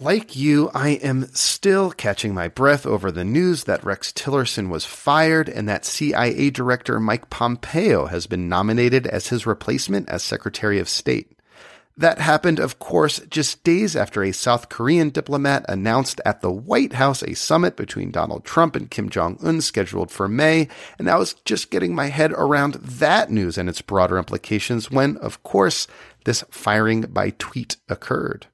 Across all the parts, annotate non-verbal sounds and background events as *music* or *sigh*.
Like you, I am still catching my breath over the news that Rex Tillerson was fired and that CIA Director Mike Pompeo has been nominated as his replacement as Secretary of State. That happened, of course, just days after a South Korean diplomat announced at the White House a summit between Donald Trump and Kim Jong un scheduled for May. And I was just getting my head around that news and its broader implications when, of course, this firing by tweet occurred.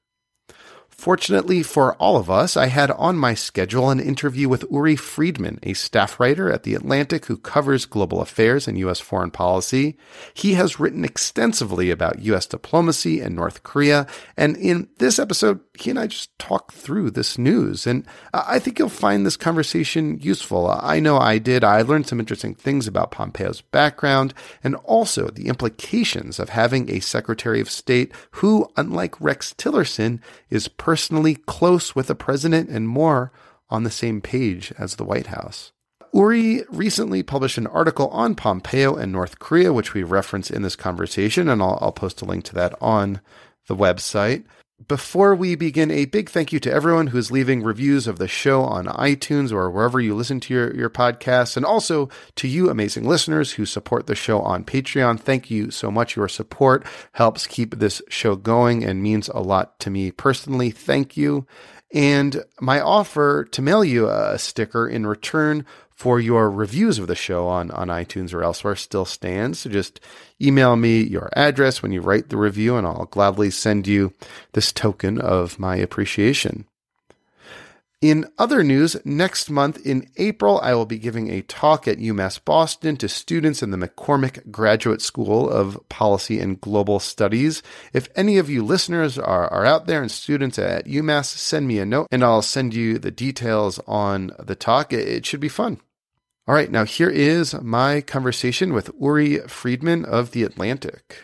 Fortunately for all of us, I had on my schedule an interview with Uri Friedman, a staff writer at The Atlantic who covers global affairs and U.S. foreign policy. He has written extensively about U.S. diplomacy and North Korea, and in this episode, he and I just talk through this news. And I think you'll find this conversation useful. I know I did. I learned some interesting things about Pompeo's background and also the implications of having a Secretary of State who, unlike Rex Tillerson, is personally close with the president and more on the same page as the White House. Uri recently published an article on Pompeo and North Korea, which we reference in this conversation, and I'll, I'll post a link to that on the website. Before we begin, a big thank you to everyone who's leaving reviews of the show on iTunes or wherever you listen to your, your podcasts, and also to you, amazing listeners who support the show on Patreon. Thank you so much. Your support helps keep this show going and means a lot to me personally. Thank you. And my offer to mail you a sticker in return for your reviews of the show on, on iTunes or elsewhere still stands. So just email me your address when you write the review and I'll gladly send you this token of my appreciation. In other news, next month in April, I will be giving a talk at UMass Boston to students in the McCormick Graduate School of Policy and Global Studies. If any of you listeners are, are out there and students at UMass, send me a note and I'll send you the details on the talk. It, it should be fun. All right, now here is my conversation with Uri Friedman of The Atlantic.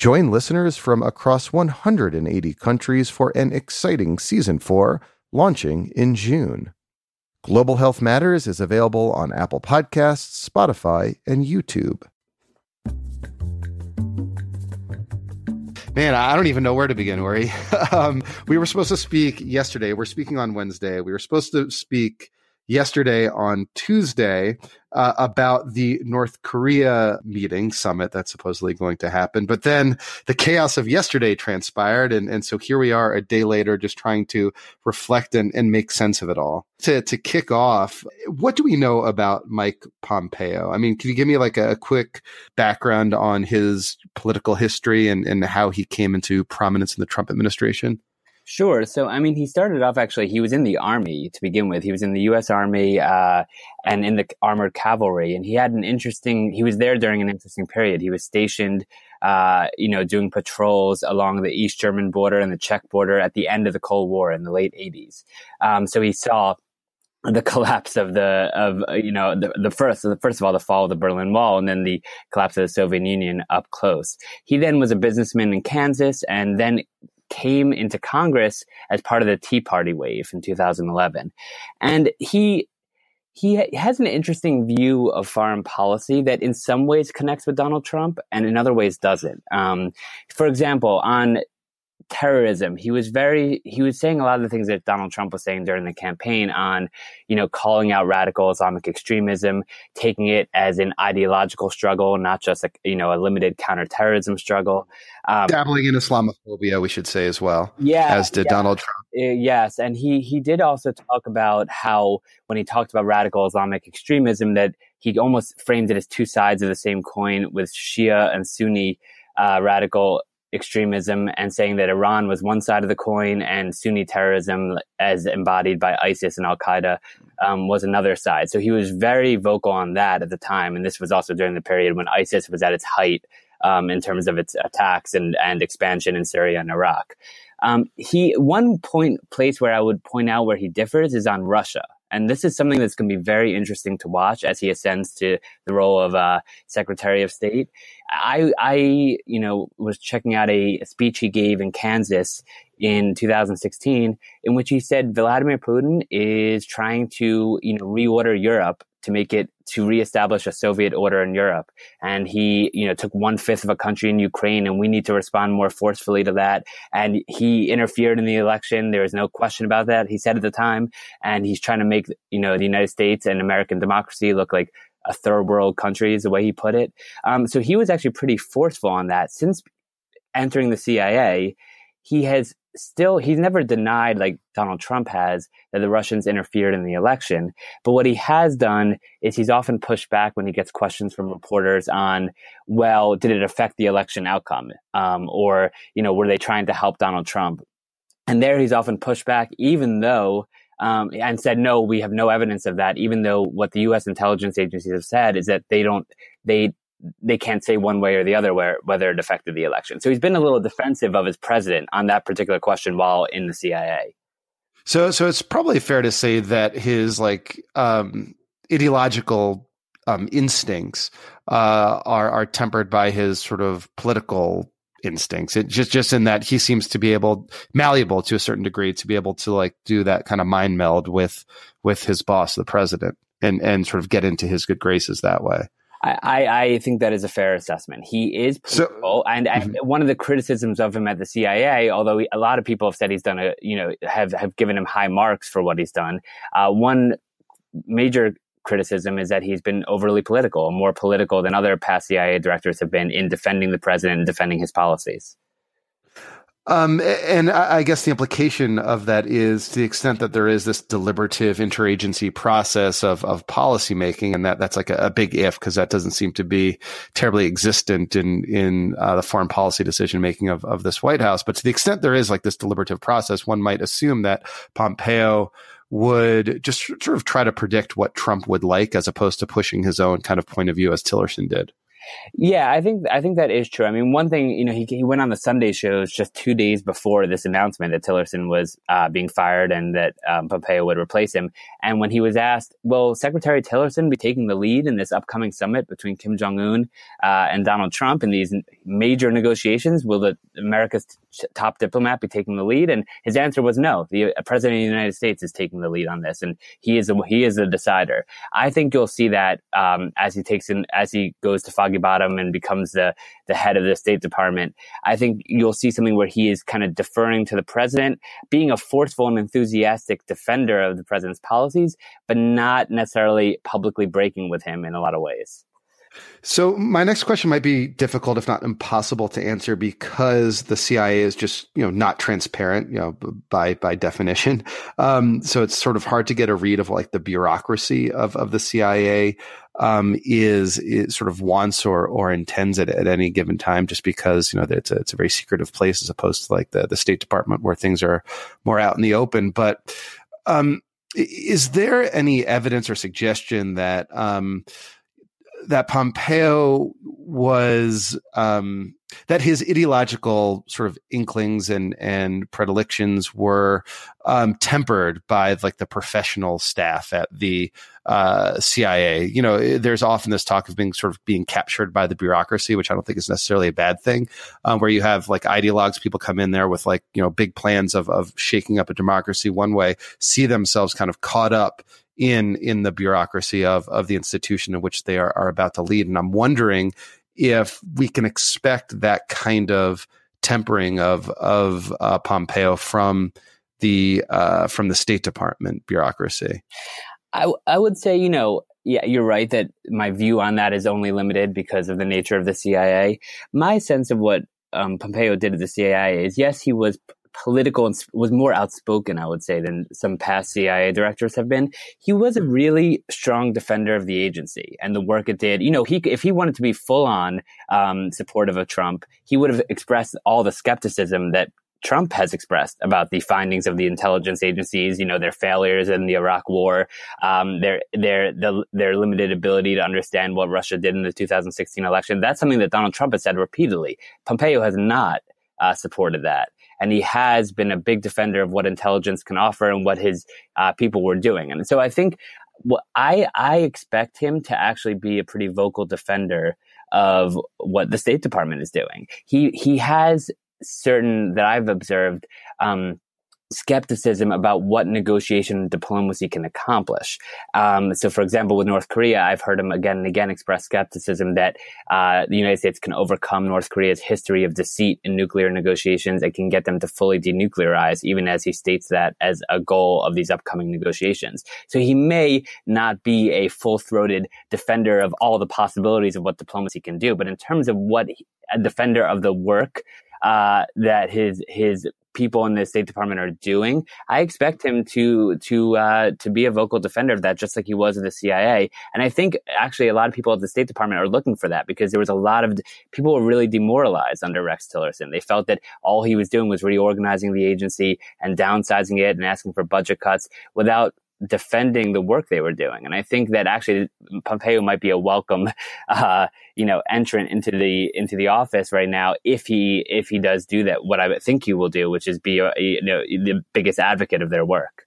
Join listeners from across 180 countries for an exciting season 4 launching in June. Global Health Matters is available on Apple Podcasts, Spotify, and YouTube. Man, I don't even know where to begin, Uri. *laughs* um, we were supposed to speak yesterday. We're speaking on Wednesday. We were supposed to speak yesterday on Tuesday uh, about the North Korea meeting summit that's supposedly going to happen. But then the chaos of yesterday transpired. And, and so here we are a day later, just trying to reflect and, and make sense of it all. To, to kick off, what do we know about Mike Pompeo? I mean, can you give me like a, a quick background on his political history and, and how he came into prominence in the Trump administration? Sure. So, I mean, he started off actually, he was in the army to begin with. He was in the U.S. Army uh, and in the armored cavalry. And he had an interesting, he was there during an interesting period. He was stationed, uh, you know, doing patrols along the East German border and the Czech border at the end of the Cold War in the late 80s. Um, so he saw the *laughs* collapse of the of you know the, the first the first of all the fall of the Berlin Wall and then the collapse of the Soviet Union up close. He then was a businessman in Kansas and then came into Congress as part of the Tea Party wave in 2011. And he he has an interesting view of foreign policy that in some ways connects with Donald Trump and in other ways doesn't. Um, for example, on terrorism. He was very he was saying a lot of the things that Donald Trump was saying during the campaign on, you know, calling out radical Islamic extremism, taking it as an ideological struggle, not just a you know a limited counterterrorism struggle. Um, Dabbling in Islamophobia, we should say as well. Yeah, as did yeah. Donald Trump. Uh, yes, and he he did also talk about how when he talked about radical Islamic extremism that he almost framed it as two sides of the same coin with Shia and Sunni uh, radical extremism and saying that Iran was one side of the coin and Sunni terrorism, as embodied by ISIS and Al Qaeda, um, was another side. So he was very vocal on that at the time. And this was also during the period when ISIS was at its height um, in terms of its attacks and, and expansion in Syria and Iraq. Um, he one point place where I would point out where he differs is on Russia. And this is something that's going to be very interesting to watch as he ascends to the role of uh, Secretary of State. I, I, you know, was checking out a, a speech he gave in Kansas in 2016, in which he said Vladimir Putin is trying to, you know, reorder Europe to make it to reestablish a Soviet order in Europe. And he, you know, took one fifth of a country in Ukraine and we need to respond more forcefully to that. And he interfered in the election. There is no question about that. He said at the time, and he's trying to make, you know, the United States and American democracy look like a third world country is the way he put it. Um, so he was actually pretty forceful on that. Since entering the CIA, he has still he's never denied like Donald Trump has that the Russians interfered in the election. But what he has done is he's often pushed back when he gets questions from reporters on, well, did it affect the election outcome? Um, or, you know, were they trying to help Donald Trump? And there he's often pushed back, even though um, and said, no, we have no evidence of that, even though what the U.S. intelligence agencies have said is that they don't, they they can't say one way or the other where, whether it affected the election. So he's been a little defensive of his president on that particular question while in the CIA. So, so it's probably fair to say that his like um, ideological um, instincts uh, are are tempered by his sort of political instincts. It just just in that he seems to be able malleable to a certain degree to be able to like do that kind of mind meld with with his boss, the president, and and sort of get into his good graces that way. I, I think that is a fair assessment. He is political, so, and, mm-hmm. one of the criticisms of him at the CIA, although he, a lot of people have said he's done a, you know, have have given him high marks for what he's done. Uh, one major criticism is that he's been overly political, more political than other past CIA directors have been in defending the president and defending his policies. Um, and I guess the implication of that is to the extent that there is this deliberative interagency process of, of policymaking, and that, that's like a, a big if because that doesn't seem to be terribly existent in, in uh, the foreign policy decision making of, of this White House. But to the extent there is like this deliberative process, one might assume that Pompeo would just sort of try to predict what Trump would like as opposed to pushing his own kind of point of view as Tillerson did. Yeah, I think I think that is true. I mean, one thing you know, he he went on the Sunday shows just two days before this announcement that Tillerson was uh, being fired and that um, Pompeo would replace him. And when he was asked, "Will Secretary Tillerson be taking the lead in this upcoming summit between Kim Jong Un uh, and Donald Trump in these major negotiations? Will the America's t- top diplomat be taking the lead?" And his answer was no. The uh, president of the United States is taking the lead on this, and he is a, he is the decider. I think you'll see that um, as he takes in as he goes to Foggy Bottom and becomes the, the head of the State Department, I think you'll see something where he is kind of deferring to the president, being a forceful and enthusiastic defender of the president's policies, but not necessarily publicly breaking with him in a lot of ways. So my next question might be difficult, if not impossible, to answer because the CIA is just you know not transparent, you know, by by definition. Um, so it's sort of hard to get a read of like the bureaucracy of of the CIA um, is, is sort of wants or or intends it at any given time, just because you know it's a it's a very secretive place as opposed to like the the State Department where things are more out in the open. But um, is there any evidence or suggestion that um, that Pompeo was um, that his ideological sort of inklings and and predilections were um, tempered by like the professional staff at the uh, CIA. You know, there's often this talk of being sort of being captured by the bureaucracy, which I don't think is necessarily a bad thing. Um, where you have like ideologues, people come in there with like you know big plans of of shaking up a democracy one way, see themselves kind of caught up in in the bureaucracy of of the institution in which they are, are about to lead. And I'm wondering if we can expect that kind of tempering of of uh, Pompeo from the uh, from the State Department bureaucracy? I, I would say, you know, yeah, you're right that my view on that is only limited because of the nature of the CIA. My sense of what um, Pompeo did at the CIA is yes, he was political and was more outspoken, I would say, than some past CIA directors have been. He was a really strong defender of the agency and the work it did. You know, he if he wanted to be full on um, supportive of Trump, he would have expressed all the skepticism that Trump has expressed about the findings of the intelligence agencies, you know, their failures in the Iraq war, um, their, their, the, their limited ability to understand what Russia did in the 2016 election. That's something that Donald Trump has said repeatedly. Pompeo has not uh, supported that. And he has been a big defender of what intelligence can offer and what his uh, people were doing. And so I think I, I expect him to actually be a pretty vocal defender of what the State Department is doing. He he has certain that I've observed um, skepticism about what negotiation and diplomacy can accomplish. Um, so, for example, with North Korea, I've heard him again and again express skepticism that uh, the United States can overcome North Korea's history of deceit in nuclear negotiations and can get them to fully denuclearize, even as he states that as a goal of these upcoming negotiations. So he may not be a full-throated defender of all the possibilities of what diplomacy can do, but in terms of what he, a defender of the work uh, that his his people in the State Department are doing, I expect him to to uh, to be a vocal defender of that, just like he was at the CIA. And I think actually a lot of people at the State Department are looking for that because there was a lot of people were really demoralized under Rex Tillerson. They felt that all he was doing was reorganizing the agency and downsizing it and asking for budget cuts without defending the work they were doing. And I think that actually Pompeo might be a welcome, *laughs* uh, you know, entrant into the into the office right now if he if he does do that. What I think he will do, which is be a, you know the biggest advocate of their work.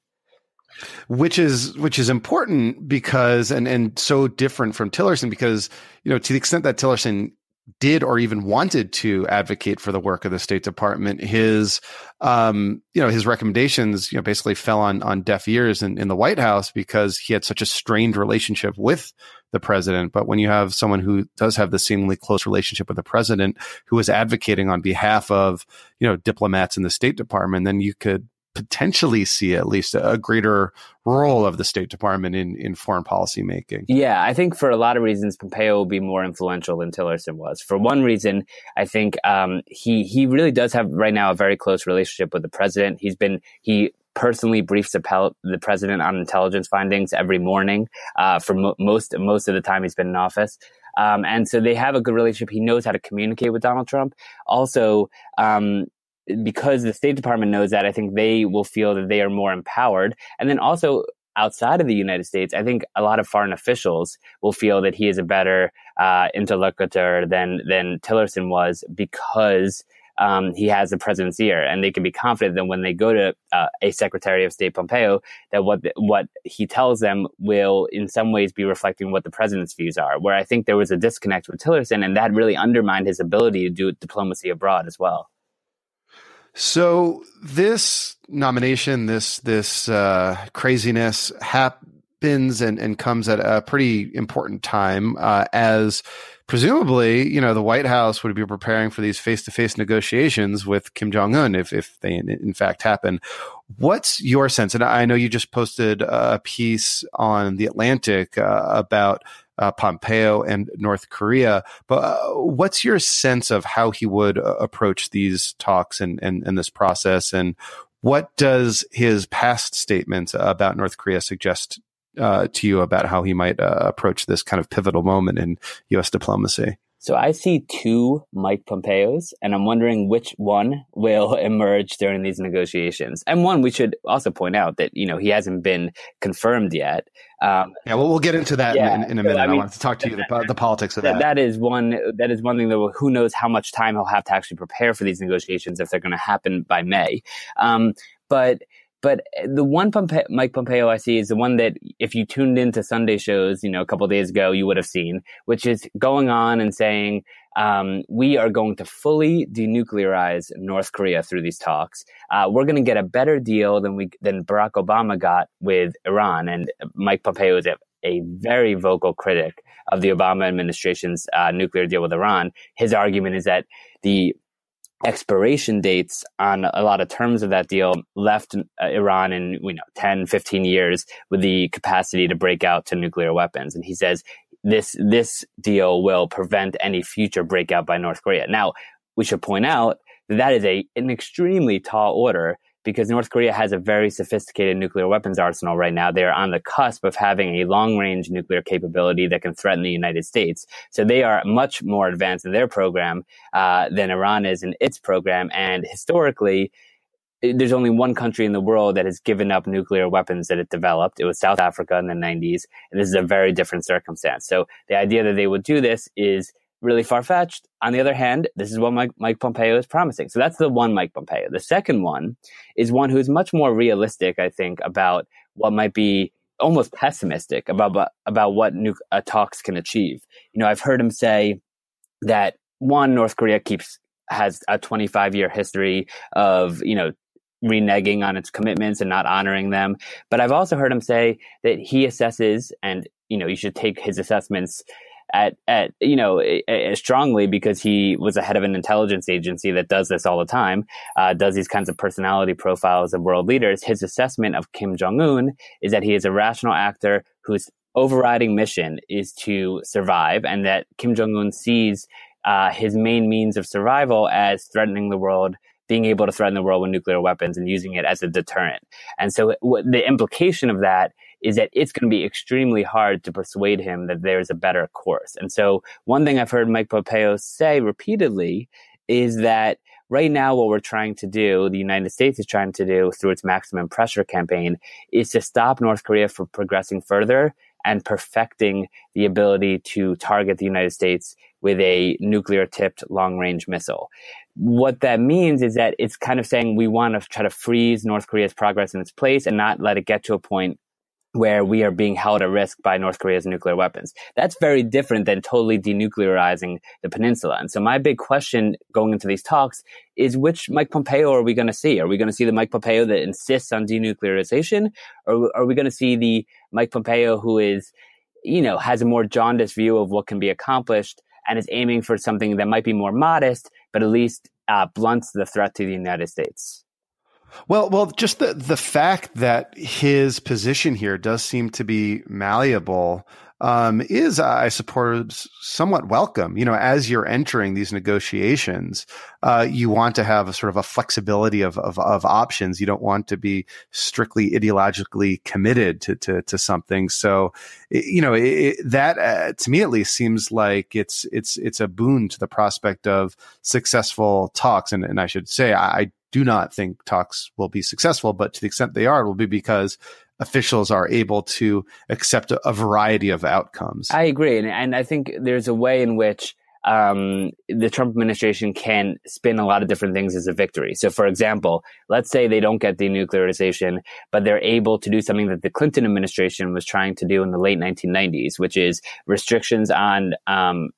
Which is which is important because and and so different from Tillerson because you know to the extent that Tillerson did or even wanted to advocate for the work of the State Department, his um, you know his recommendations you know basically fell on on deaf ears in, in the White House because he had such a strained relationship with the president. But when you have someone who does have the seemingly close relationship with the president, who is advocating on behalf of you know diplomats in the State Department, then you could potentially see at least a, greater role of the State Department in, in foreign policy making. Yeah, I think for a lot of reasons, Pompeo will be more influential than Tillerson was. For one reason, I think um, he he really does have right now a very close relationship with the president. He's been he personally briefs the, the president on intelligence findings every morning uh, for mo- most most of the time he's been in office. Um, and so they have a good relationship. He knows how to communicate with Donald Trump. Also, um, because the State Department knows that, I think they will feel that they are more empowered. And then also outside of the United States, I think a lot of foreign officials will feel that he is a better uh, interlocutor than than Tillerson was because um, he has the president's ear, and they can be confident that when they go to uh, a Secretary of State Pompeo, that what the, what he tells them will, in some ways, be reflecting what the president's views are. Where I think there was a disconnect with Tillerson, and that really undermined his ability to do diplomacy abroad as well. So this nomination, this this uh, craziness happens and, and comes at a pretty important time uh, as presumably, you know, the White House would be preparing for these face to face negotiations with Kim Jong Un if if they in, in, fact happen. What's your sense? And I know you just posted a piece on the Atlantic uh, about uh, Pompeo and North Korea. But uh, what's your sense of how he would uh, approach these talks and, and, and this process? And what does his past statements about North Korea suggest uh, to you about how he might uh, approach this kind of pivotal moment in U.S. diplomacy? So I see two Mike Pompeos, and I'm wondering which one will *laughs* emerge during these negotiations. And one, we should also point out that you know he hasn't been confirmed yet. Um, yeah, well, we'll get into that yeah, in, in, a minute. I, mean, I want to talk to you about the politics of that. That is one. That is one thing that who knows how much time he'll have to actually prepare for these negotiations if they're going to happen by May. Um, but but the one Pompe- Mike Pompeo I see is the one that if you tuned into Sunday shows, you know, a couple days ago, you would have seen, which is going on and saying, um, we are going to fully denuclearize North Korea through these talks. Uh, we're going to get a better deal than we than Barack Obama got with Iran. And Mike Pompeo is a, a very vocal critic of the Obama administration's uh, nuclear deal with Iran. His argument is that the expiration dates on a lot of terms of that deal left uh, Iran in you know 10 15 years with the capacity to break out to nuclear weapons. And he says this this deal will prevent any future breakout by North Korea. Now we should point out that that is a an extremely tall order because North Korea has a very sophisticated nuclear weapons arsenal right now. They are on the cusp of having a long range nuclear capability that can threaten the United States. So they are much more advanced in their program uh, than Iran is in its program. And historically, there's only one country in the world that has given up nuclear weapons that it developed. It was South Africa in the 90s. And this is a very different circumstance. So the idea that they would do this is really far fetched. On the other hand, this is what Mike, Mike, Pompeo is promising. So that's the one Mike Pompeo. The second one is one who is much more realistic, I think, about what might be almost pessimistic about about what nu- uh, talks can achieve. You know, I've heard him say that one North Korea keeps has a 25 year history of you know reneging on its commitments and not honoring them. But I've also heard him say that he assesses, and you know, you should take his assessments at at you know as strongly because he was a head of an intelligence agency that does this all the time, uh, does these kinds of personality profiles of world leaders. His assessment of Kim Jong Un is that he is a rational actor whose overriding mission is to survive, and that Kim Jong Un sees uh, his main means of survival as threatening the world being able to threaten the world with nuclear weapons and using it as a deterrent. And so w- the implication of that is that it's going to be extremely hard to persuade him that there's a better course. And so one thing I've heard Mike Pompeo say repeatedly is that right now what we're trying to do, the United States is trying to do through its maximum pressure campaign is to stop North Korea from progressing further and perfecting the ability to target the United States with a nuclear tipped long range missile. What that means is that it's kind of saying we want to try to freeze North Korea's progress in its place and not let it get to a point where we are being held at risk by North Korea's nuclear weapons. That's very different than totally denuclearizing the peninsula. And so my big question going into these talks is which Mike Pompeo are we going to see? Are we going to see the Mike Pompeo that insists on denuclearization? Or are we going to see the Mike Pompeo who is, you know, has a more jaundiced view of what can be accomplished and is aiming for something that might be more modest, but at least uh, blunts the threat to the United States? Well, well, just the the fact that his position here does seem to be malleable um, is, I suppose, somewhat welcome. You know, as you're entering these negotiations, uh, you want to have a sort of a flexibility of, of, of options. You don't want to be strictly ideologically committed to to, to something. So, you know, it, that uh, to me at least seems like it's it's it's a boon to the prospect of successful talks. And and I should say, I, I do not think talks will be successful, but to the extent they are, it will be because officials are able to accept a, a variety of outcomes. I agree. And, and, I think there's a way in which um, the Trump administration can spin a lot of different things as a victory. So, for example, let's say they don't get denuclearization, but they're able to do something that the Clinton administration was trying to do in the late 1990s, which is restrictions on um,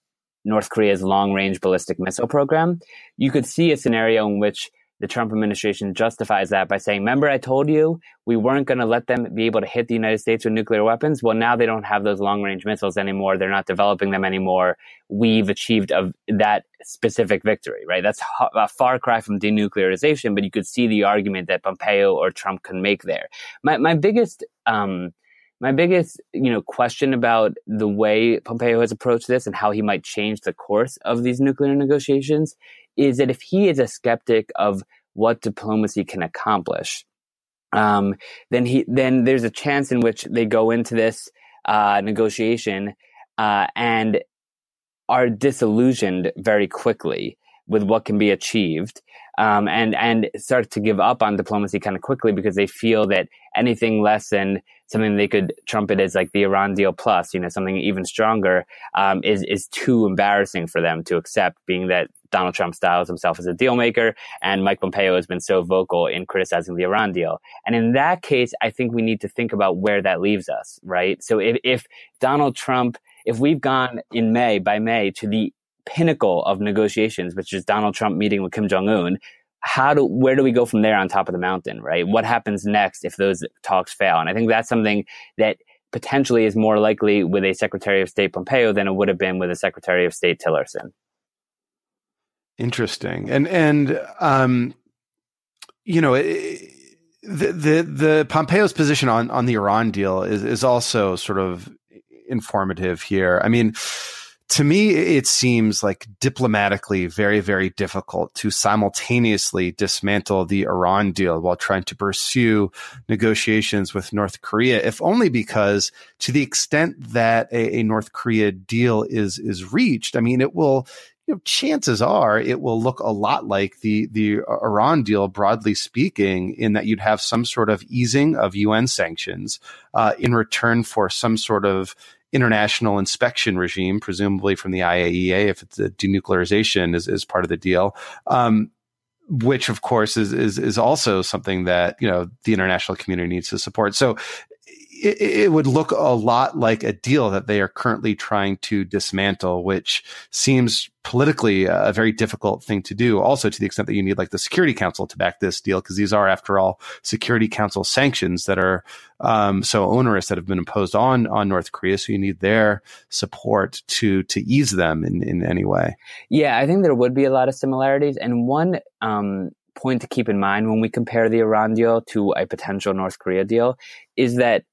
North Korea's long range ballistic missile program. You could see a scenario in which the Trump administration justifies that by saying, remember, I told you we weren't going to let them be able to hit the United States with nuclear weapons. Well, now they don't have those long range missiles anymore. They're not developing them anymore. We've achieved a, that specific victory, right? That's a far cry from denuclearization, but you could see the argument that Pompeo or Trump can make there. My, my biggest, um, my biggest, you know, question about the way Pompeo has approached this and how he might change the course of these nuclear negotiations is that if he is a skeptic of what diplomacy can accomplish, um, then he then there's a chance in which they go into this uh, negotiation uh, and are disillusioned very quickly with what can be achieved um, and and start to give up on diplomacy kind of quickly because they feel that anything less than something they could trumpet as like the Iran deal plus, you know, something even stronger, um, is is too embarrassing for them to accept. Being that Donald Trump styles himself as a deal maker, and Mike Pompeo has been so vocal in criticizing the Iran deal. And in that case, I think we need to think about where that leaves us, right? So if, if Donald Trump, if we've gone in May by May to the pinnacle of negotiations, which is Donald Trump meeting with Kim Jong Un, how do where do we go from there on top of the mountain, right? What happens next if those talks fail? And I think that's something that potentially is more likely with a Secretary of State Pompeo than it would have been with a Secretary of State Tillerson. Interesting. And and um, you know, it, the the the Pompeo's position on on the Iran deal is is also sort of informative here. I mean, to me, it seems like diplomatically very, very difficult to simultaneously dismantle the Iran deal while trying to pursue negotiations with North Korea, if only because to the extent that a, a North Korea deal is, is reached, I mean, it will, you know, chances are it will look a lot like the the Iran deal, broadly speaking, in that you'd have some sort of easing of UN sanctions uh, in return for some sort of international inspection regime, presumably from the IAEA, if it's a denuclearization is, is part of the deal. Um, which of course is, is is also something that you know the international community needs to support. So it, it, would look a lot like a deal that they are currently trying to dismantle, which seems politically a very difficult thing to do. Also, to the extent that you need like the Security Council to back this deal, because these are, after all, Security Council sanctions that are um, so onerous that have been imposed on on North Korea. So you need their support to to ease them in in any way. Yeah, I think there would be a lot of similarities, and one. Um, point to keep in mind when we compare the Iran deal to a potential North Korea deal is that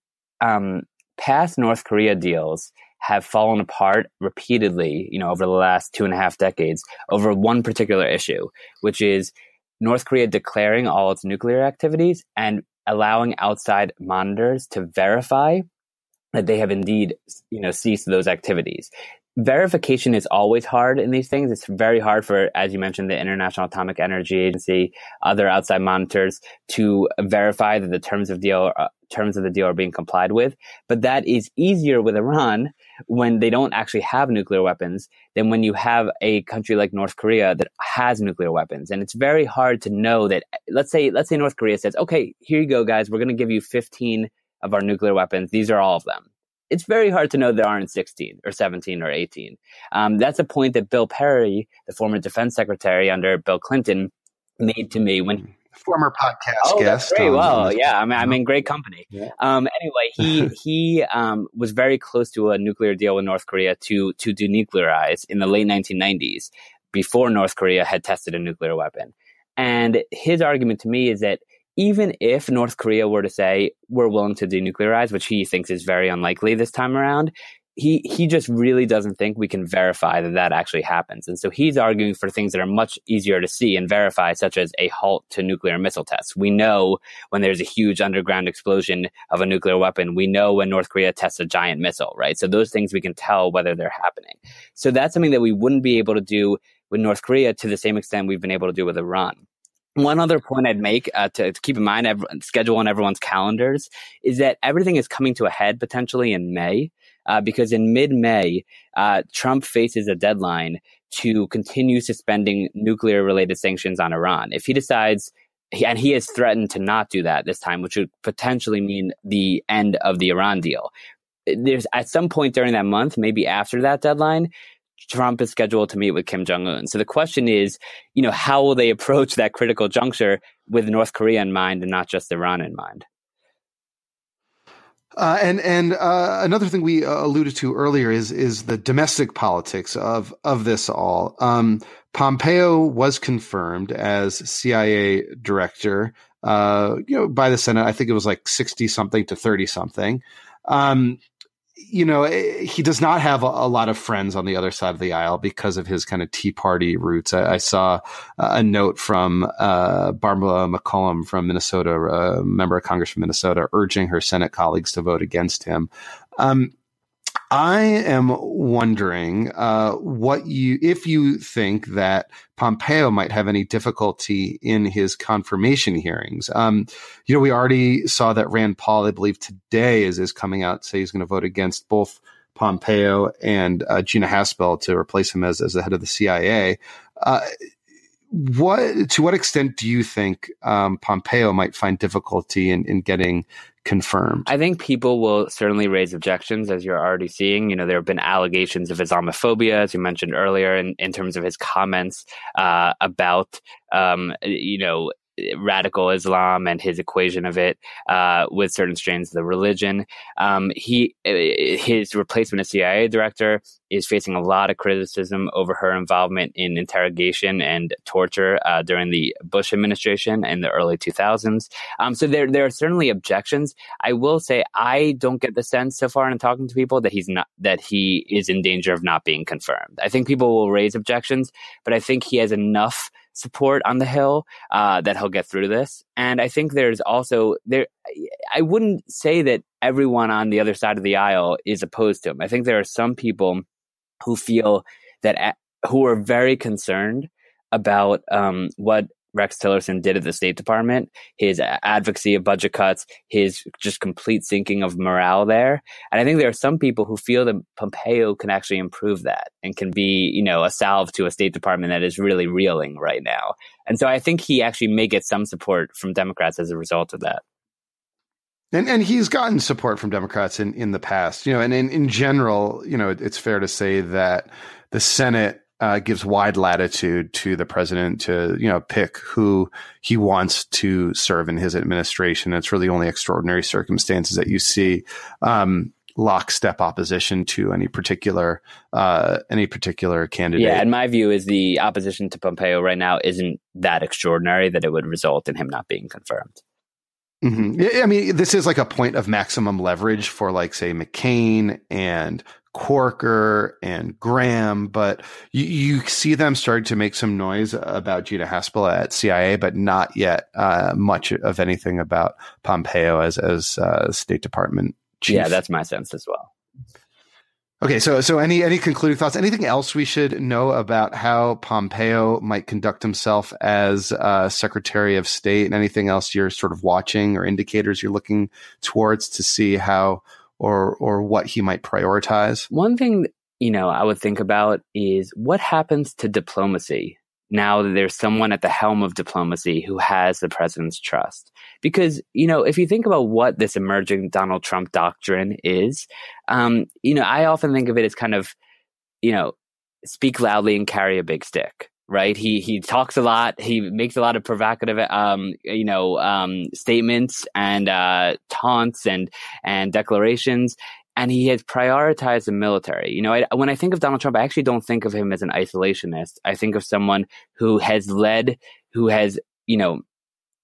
um, past North Korea deals have fallen apart repeatedly, you know, over the last two and a half decades over one particular issue, which is North Korea declaring all its nuclear activities and allowing outside monitors to verify that they have indeed, you know, ceased those activities verification is always hard in these things. It's very hard for, as you mentioned, the International Atomic Energy Agency, other outside monitors to verify that the terms of deal terms of the deal are being complied with. But that is easier with Iran when they don't actually have nuclear weapons than when you have a country like North Korea that has nuclear weapons. And it's very hard to know that. Let's say let's say North Korea says, "Okay, here you go, guys. We're going to give you 15 of our nuclear weapons. These are all of them." it's very hard to know there aren't 16 or 17 or 18. Um, that's a point that Bill Perry, the former defense secretary under Bill Clinton, made to me when former podcast oh, guest. Great. well, yeah, I mean, I'm in great company. Yeah. Um, anyway, he *laughs* he um, was very close to a nuclear deal with North Korea to to denuclearize in the late 1990s, before North Korea had tested a nuclear weapon. And his argument to me is that even if North Korea were to say we're willing to denuclearize, which he thinks is very unlikely this time around, he he just really doesn't think we can verify that that actually happens. And so he's arguing for things that are much easier to see and verify, such as a halt to nuclear missile tests. We know when there's a huge underground explosion of a nuclear weapon. We know when North Korea tests a giant missile, right? So those things we can tell whether they're happening. So that's something that we wouldn't be able to do with North Korea to the same extent we've been able to do with Iran. One other point I'd make uh, to, to, keep in mind, every, schedule on everyone's calendars, is that everything is coming to a head potentially in May, uh, because in mid-May, uh, Trump faces a deadline to continue suspending nuclear-related sanctions on Iran. If he decides, and he has threatened to not do that this time, which would potentially mean the end of the Iran deal. There's at some point during that month, maybe after that deadline, Trump is scheduled to meet with Kim Jong Un. So the question is, you know, how will they approach that critical juncture with North Korea in mind and not just Iran in mind? Uh, and and uh, another thing we uh, alluded to earlier is is the domestic politics of of this all. Um, Pompeo was confirmed as CIA director, uh, you know, by the Senate. I think it was like sixty something to thirty something. Um, you know, eh, he does not have a, a, lot of friends on the other side of the aisle because of his kind of Tea Party roots. I, I saw a note from uh, Barbara McCollum from Minnesota, a member of Congress from Minnesota, urging her Senate colleagues to vote against him. Um, I am wondering uh, what you, if you think that Pompeo might have any difficulty in his confirmation hearings. Um, you know, we already saw that Rand Paul, I believe, today is is coming out say he's going to vote against both Pompeo and uh, Gina Haspel to replace him as as the head of the CIA. Uh, what to what extent do you think um, Pompeo might find difficulty in, in getting confirmed? I think people will certainly raise objections, as you're already seeing. You know, there have been allegations of Islamophobia, as you mentioned earlier, in, in terms of his comments uh, about, um, you know, radical Islam and his equation of it uh, with certain strains of the religion. Um, he his replacement as CIA director is facing a lot of criticism over her involvement in interrogation and torture uh, during the Bush administration in the early 2000s. Um, so there there are certainly objections. I will say I don't get the sense so far in talking to people that he's not that he is in danger of not being confirmed. I think people will raise objections, but I think he has enough support on the Hill uh, that he'll get through this. And I think there's also there. I wouldn't say that everyone on the other side of the aisle is opposed to him. I think there are some people who feel that who are very concerned about um, what Rex Tillerson did at the State Department, his advocacy of budget cuts, his just complete sinking of morale there. And I think there are some people who feel that Pompeo can actually improve that and can be, you know, a salve to a State Department that is really reeling right now. And so I think he actually may get some support from Democrats as a result of that. And and he's gotten support from Democrats in, in the past, you know, and in, in general, you know, it's fair to say that the Senate uh, gives wide latitude to the president to you know pick who he wants to serve in his administration. It's really only extraordinary circumstances that you see um, lockstep opposition to any particular uh, any particular candidate. Yeah, and my view is the opposition to Pompeo right now isn't that extraordinary that it would result in him not being confirmed. Mm-hmm. I mean, this is like a point of maximum leverage for, like, say, McCain and Corker and Graham, but you, you, see them starting to make some noise about Gina Haspel at CIA, but not yet uh, much of anything about Pompeo as as uh, State Department chief. Yeah, that's my sense as well. Okay, so so any any concluding thoughts? Anything else we should know about how Pompeo might conduct himself as uh, Secretary of State, and anything else you're sort of watching or indicators you're looking towards to see how or or what he might prioritize? One thing you know I would think about is what happens to diplomacy now that there's someone at the helm of diplomacy who has the president's trust. Because, you know, if you think about what this emerging Donald Trump doctrine is, um, you know, I often think of it as kind of, you know, speak loudly and carry a big stick right? He he talks a lot. He makes a lot of provocative, um, you know, um, statements and uh, taunts and and declarations. And he has prioritized the military. You know, I, when I think of Donald Trump, I actually don't think of him as an isolationist. I think of someone who has led, who has, you know,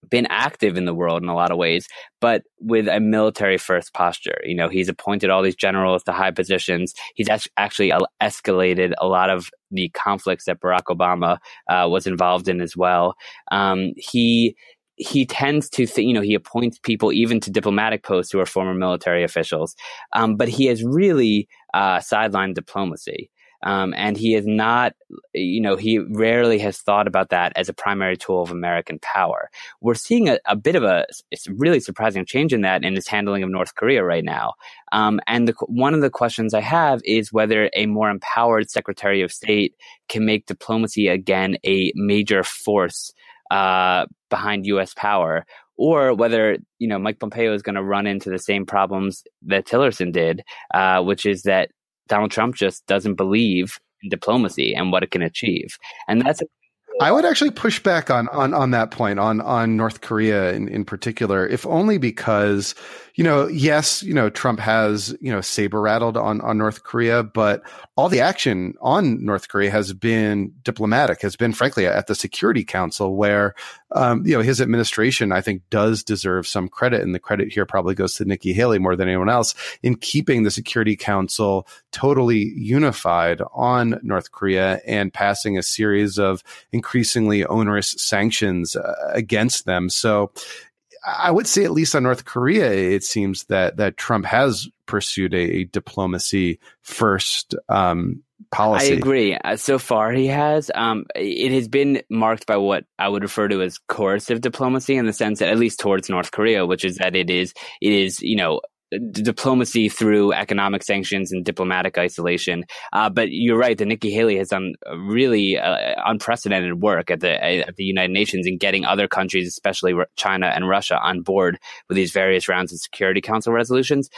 been active in the world in a lot of ways, but with a military first posture. You know, he's appointed all these generals to high positions. He's actually escalated a lot of the conflicts that Barack Obama uh, was involved in as well. Um, he he tends to you know, he appoints people even to diplomatic posts who are former military officials, um, but he has really uh, sidelined diplomacy. Um, and he is not, you know, he rarely has thought about that as a primary tool of American power. We're seeing a, a bit of a it's really surprising change in that in his handling of North Korea right now. Um, and the, one of the questions I have is whether a more empowered Secretary of State can make diplomacy again a major force uh, behind U.S. power, or whether you know Mike Pompeo is going to run into the same problems that Tillerson did, uh, which is that Donald Trump just doesn't believe in diplomacy and what it can achieve. And that's I would actually push back on on on that point on on North Korea in, in particular, if only because you know, yes, you know, Trump has, you know, saber rattled on, on North Korea, but all the action on North Korea has been diplomatic, has been frankly at the Security Council where, um, you know, his administration, I think does deserve some credit. And the credit here probably goes to Nikki Haley more than anyone else in keeping the Security Council totally unified on North Korea and passing a series of increasingly onerous sanctions uh, against them. So, I would say, at least on North Korea, it seems that that Trump has pursued a, diplomacy first um, policy. I agree. Uh, so far, he has. Um, it has been marked by what I would refer to as coercive diplomacy, in the sense that, at least towards North Korea, which is that it is it is you know diplomacy through economic sanctions and diplomatic isolation. Uh, but you're right that Nikki Haley has done really uh, unprecedented work at the at the United Nations in getting other countries, especially China and Russia, on board with these various rounds of Security Council resolutions.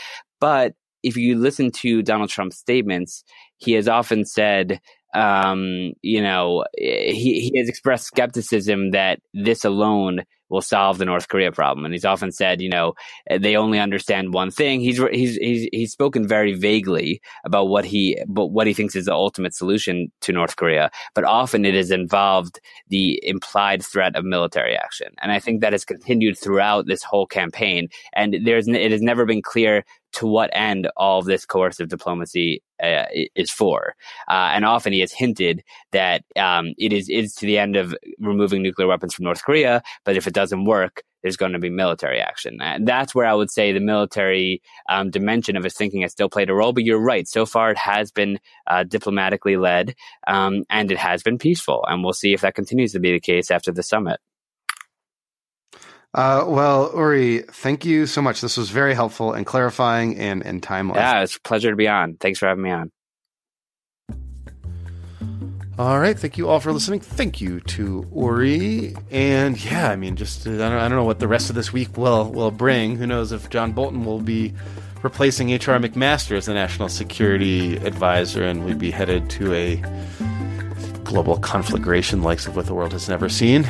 But if you listen to Donald Trump's statements, he has often said um, you know, he, he has expressed skepticism that this alone will solve the North Korea problem. And he's often said, you know, they only understand one thing. He's he's he's he's spoken very vaguely about what he but what he thinks is the ultimate solution to North Korea. But often it has involved the implied threat of military action, and I think that has continued throughout this whole campaign. And there's it has never been clear to what end all of this coercive diplomacy uh, is for. Uh, and often he has hinted that um, it is is to the end of removing nuclear weapons from North Korea. But if it doesn't work, there's going to be military action. And that's where I would say the military um, dimension of his thinking has still played a role. But you're right. So far, it has been uh, diplomatically led um, and it has been peaceful. And we'll see if that continues to be the case after the summit. Uh, well, Uri, thank you so much. This was very helpful and clarifying and, and timely. Yeah, it's a pleasure to be on. Thanks for having me on. All right. Thank you all for listening. Thank you to Uri. And yeah, I mean, just I don't, I don't know what the rest of this week will will bring. Who knows if John Bolton will be replacing H.R. McMaster as the national security advisor, and we'd be headed to a global conflagration likes of what the world has never seen,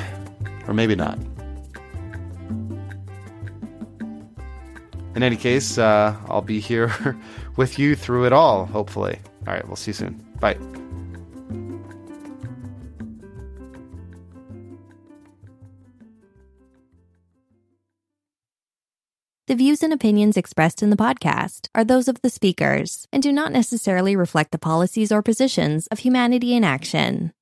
or maybe not. In any case, uh, I'll be here *laughs* with you through it all, hopefully. All right, we'll see you soon. Bye. The views and opinions expressed in the podcast are those of the speakers and do not necessarily reflect the policies or positions of Humanity in Action.